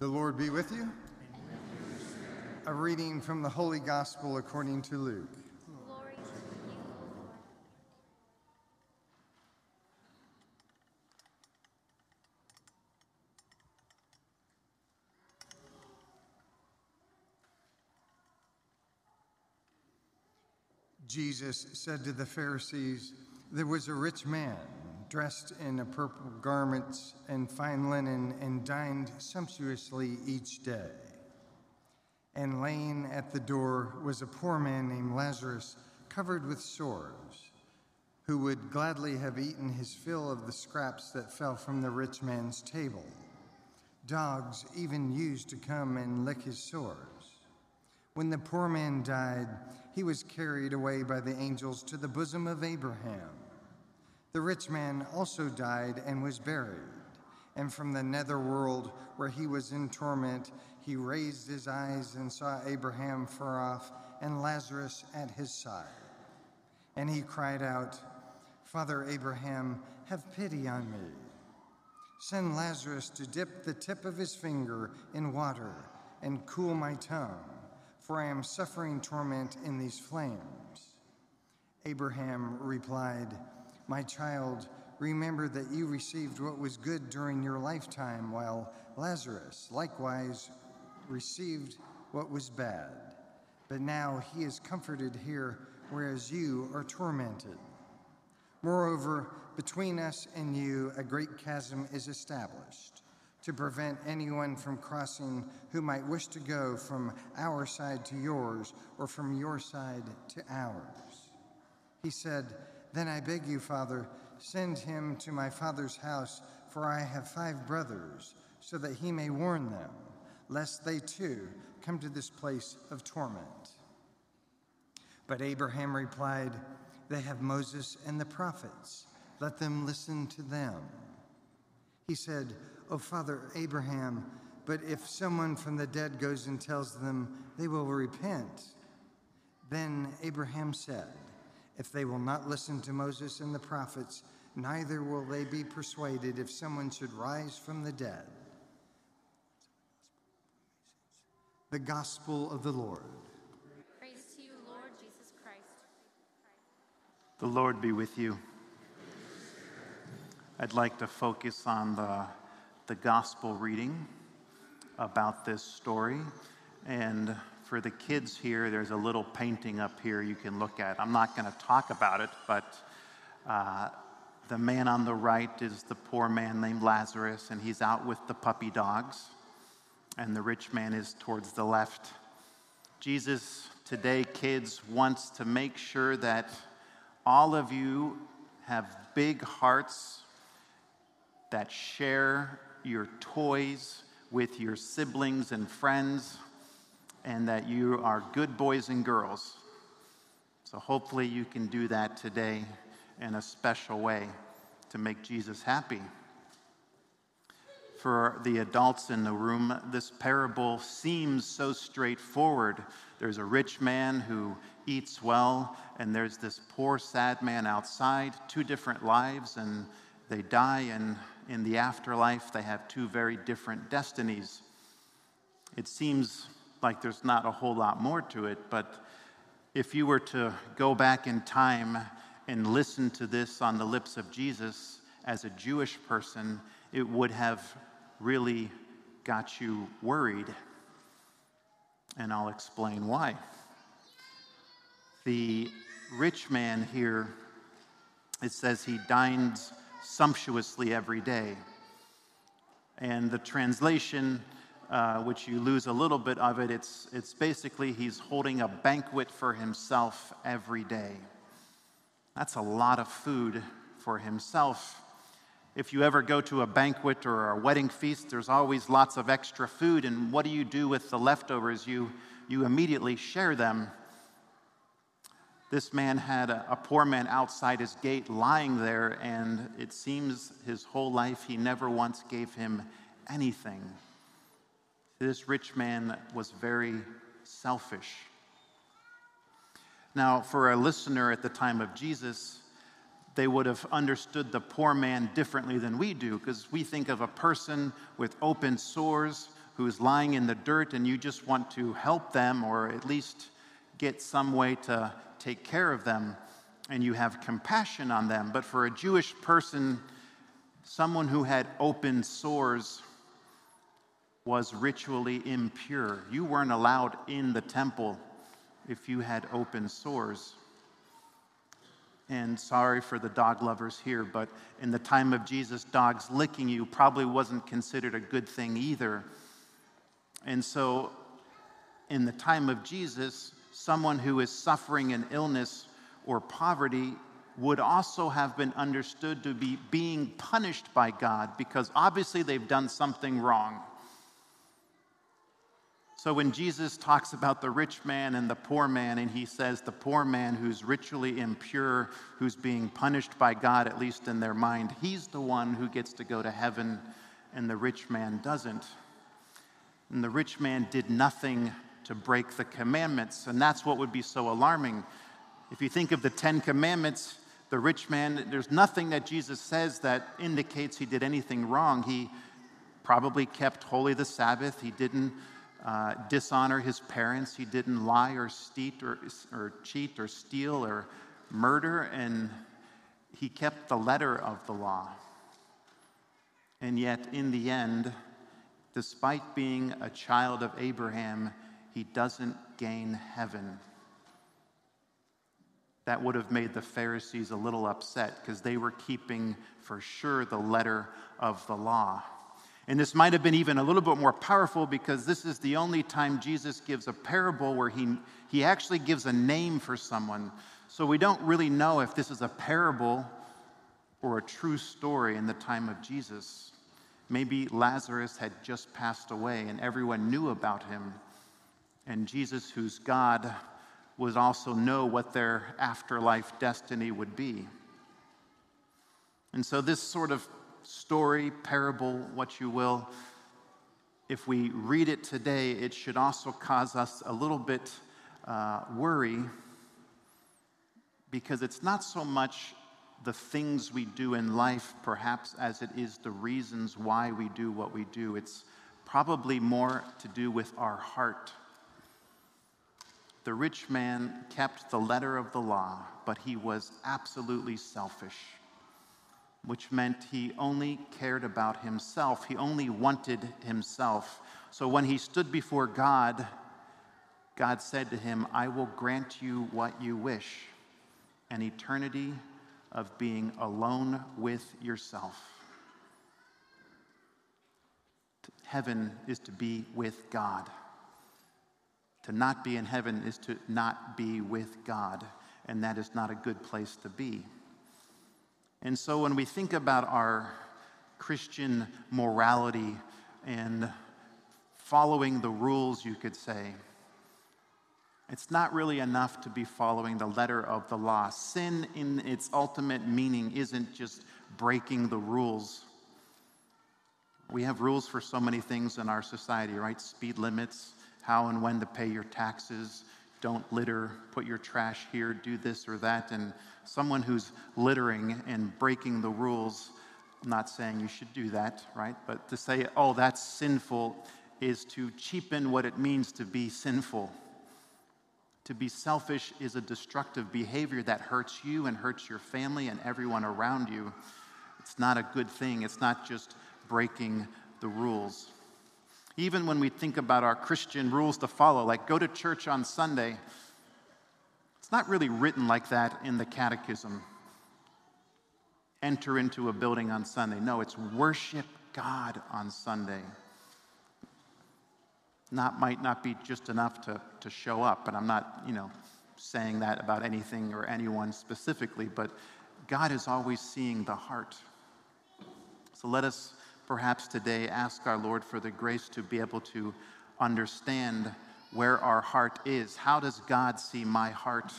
The Lord be with you. A reading from the Holy Gospel according to Luke. Jesus said to the Pharisees, There was a rich man dressed in purple garments and fine linen and dined sumptuously each day. And laying at the door was a poor man named Lazarus, covered with sores, who would gladly have eaten his fill of the scraps that fell from the rich man's table. Dogs even used to come and lick his sores. When the poor man died, he was carried away by the angels to the bosom of Abraham. The rich man also died and was buried. And from the netherworld, where he was in torment, he raised his eyes and saw Abraham far off and Lazarus at his side. And he cried out, Father Abraham, have pity on me. Send Lazarus to dip the tip of his finger in water and cool my tongue, for I am suffering torment in these flames. Abraham replied, My child, remember that you received what was good during your lifetime, while Lazarus likewise received what was bad. But now he is comforted here, whereas you are tormented. Moreover, between us and you, a great chasm is established to prevent anyone from crossing who might wish to go from our side to yours or from your side to ours. He said, Then I beg you, Father, send him to my father's house, for I have five brothers, so that he may warn them, lest they too come to this place of torment. But Abraham replied, They have Moses and the prophets. Let them listen to them. He said, O Father Abraham, but if someone from the dead goes and tells them, they will repent. Then Abraham said, If they will not listen to Moses and the prophets, neither will they be persuaded if someone should rise from the dead. The Gospel of the Lord. Praise to you, Lord Jesus Christ. The Lord be with you. I'd like to focus on the, the gospel reading about this story. And for the kids here, there's a little painting up here you can look at. I'm not going to talk about it, but uh, the man on the right is the poor man named Lazarus, and he's out with the puppy dogs. And the rich man is towards the left. Jesus, today, kids, wants to make sure that all of you have big hearts that share your toys with your siblings and friends, and that you are good boys and girls. So, hopefully, you can do that today in a special way to make Jesus happy. For the adults in the room, this parable seems so straightforward. There's a rich man who eats well, and there's this poor, sad man outside, two different lives, and they die, and in the afterlife, they have two very different destinies. It seems like there's not a whole lot more to it, but if you were to go back in time and listen to this on the lips of Jesus as a Jewish person, it would have really got you worried. And I'll explain why. The rich man here, it says he dines sumptuously every day. And the translation, uh, which you lose a little bit of it, it's, it's basically he's holding a banquet for himself every day. That's a lot of food for himself. If you ever go to a banquet or a wedding feast, there's always lots of extra food. And what do you do with the leftovers? You, you immediately share them. This man had a, a, poor man outside his gate lying there, and it seems his whole life he never once gave him anything. This rich man that was very selfish. Now, for a listener at the time of Jesus, they would have understood the poor man differently than we do, because we think of a person with open sores who's lying in the dirt and you just want to help them or at least get some way to take care of them and you have compassion on them. But for a Jewish person, someone who had open sores was ritually impure. You weren't allowed in the temple if you had open sores. And sorry for the dog lovers here, but in the time of Jesus, dogs licking you probably wasn't considered a good thing either. And so, in the time of Jesus, someone who is suffering an illness or poverty would also have been understood to be being punished by God because obviously they've done something wrong. So when Jesus talks about the rich man and the poor man, and he says the poor man who's ritually impure, who's being punished by God, at least in their mind, he's the one who gets to go to heaven, and the rich man doesn't. And the rich man did nothing to break the commandments, and that's what would be so alarming. If you think of the Ten Commandments, the rich man, there's nothing that Jesus says that indicates he did anything wrong. He probably kept holy the Sabbath, he didn't uh, dishonor his parents. He didn't lie or, steat or, or cheat or steal or murder, and he kept the letter of the law. And yet, in the end, despite being a child of Abraham, he doesn't gain heaven. That would have made the Pharisees a little upset because they were keeping for sure the letter of the law. And this might have been even a little bit more powerful because this is the only time Jesus gives a parable where he, he actually gives a name for someone. So we don't really know if this is a parable or a true story in the time of Jesus. Maybe Lazarus had just passed away and everyone knew about him. And Jesus, who's God, would also know what their afterlife destiny would be. And so, this sort of story, parable, what you will, if we read it today, it should also cause us a little bit uh, worry because it's not so much the things we do in life, perhaps, as it is the reasons why we do what we do. It's probably more to do with our heart. The rich man kept the letter of the law, but he was absolutely selfish which meant he only cared about himself. He only wanted himself. So when he stood before God, God said to him, I will grant you what you wish an eternity of being alone with yourself. Heaven is to be with God. To not be in heaven is to not be with God, and that is not a good place to be. And so when we think about our Christian morality and following the rules, you could say, it's not really enough to be following the letter of the law. Sin, in its ultimate meaning, isn't just breaking the rules. We have rules for so many things in our society, right? Speed limits, how and when to pay your taxes, don't litter, put your trash here, do this or that. And someone who's littering and breaking the rules, I'm not saying you should do that, right? But to say, oh, that's sinful, is to cheapen what it means to be sinful. To be selfish is a destructive behavior that hurts you and hurts your family and everyone around you. It's not a good thing. It's not just breaking the rules. Even when we think about our Christian rules to follow, like go to church on Sunday, it's not really written like that in the catechism. Enter into a building on Sunday. No, it's worship God on Sunday. Not might not be just enough to, to show up, and I'm not, you know, saying that about anything or anyone specifically, but God is always seeing the heart. So let us perhaps today ask our Lord for the grace to be able to understand where our heart is. How does God see my heart?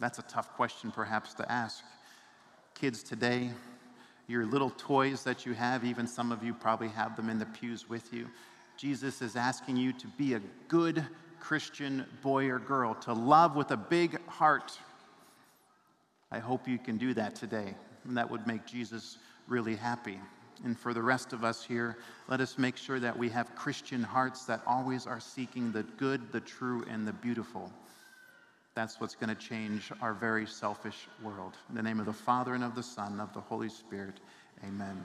That's a tough question, perhaps, to ask. Kids today, your little toys that you have, even some of you probably have them in the pews with you. Jesus is asking you to be a good Christian boy or girl, to love with a big heart. I hope you can do that today, and that would make Jesus really happy. And for the rest of us here, let us make sure that we have Christian hearts that always are seeking the good, the true, and the beautiful. That's what's going to change our very selfish world. In the name of the Father, and of the Son, and of the Holy Spirit, amen.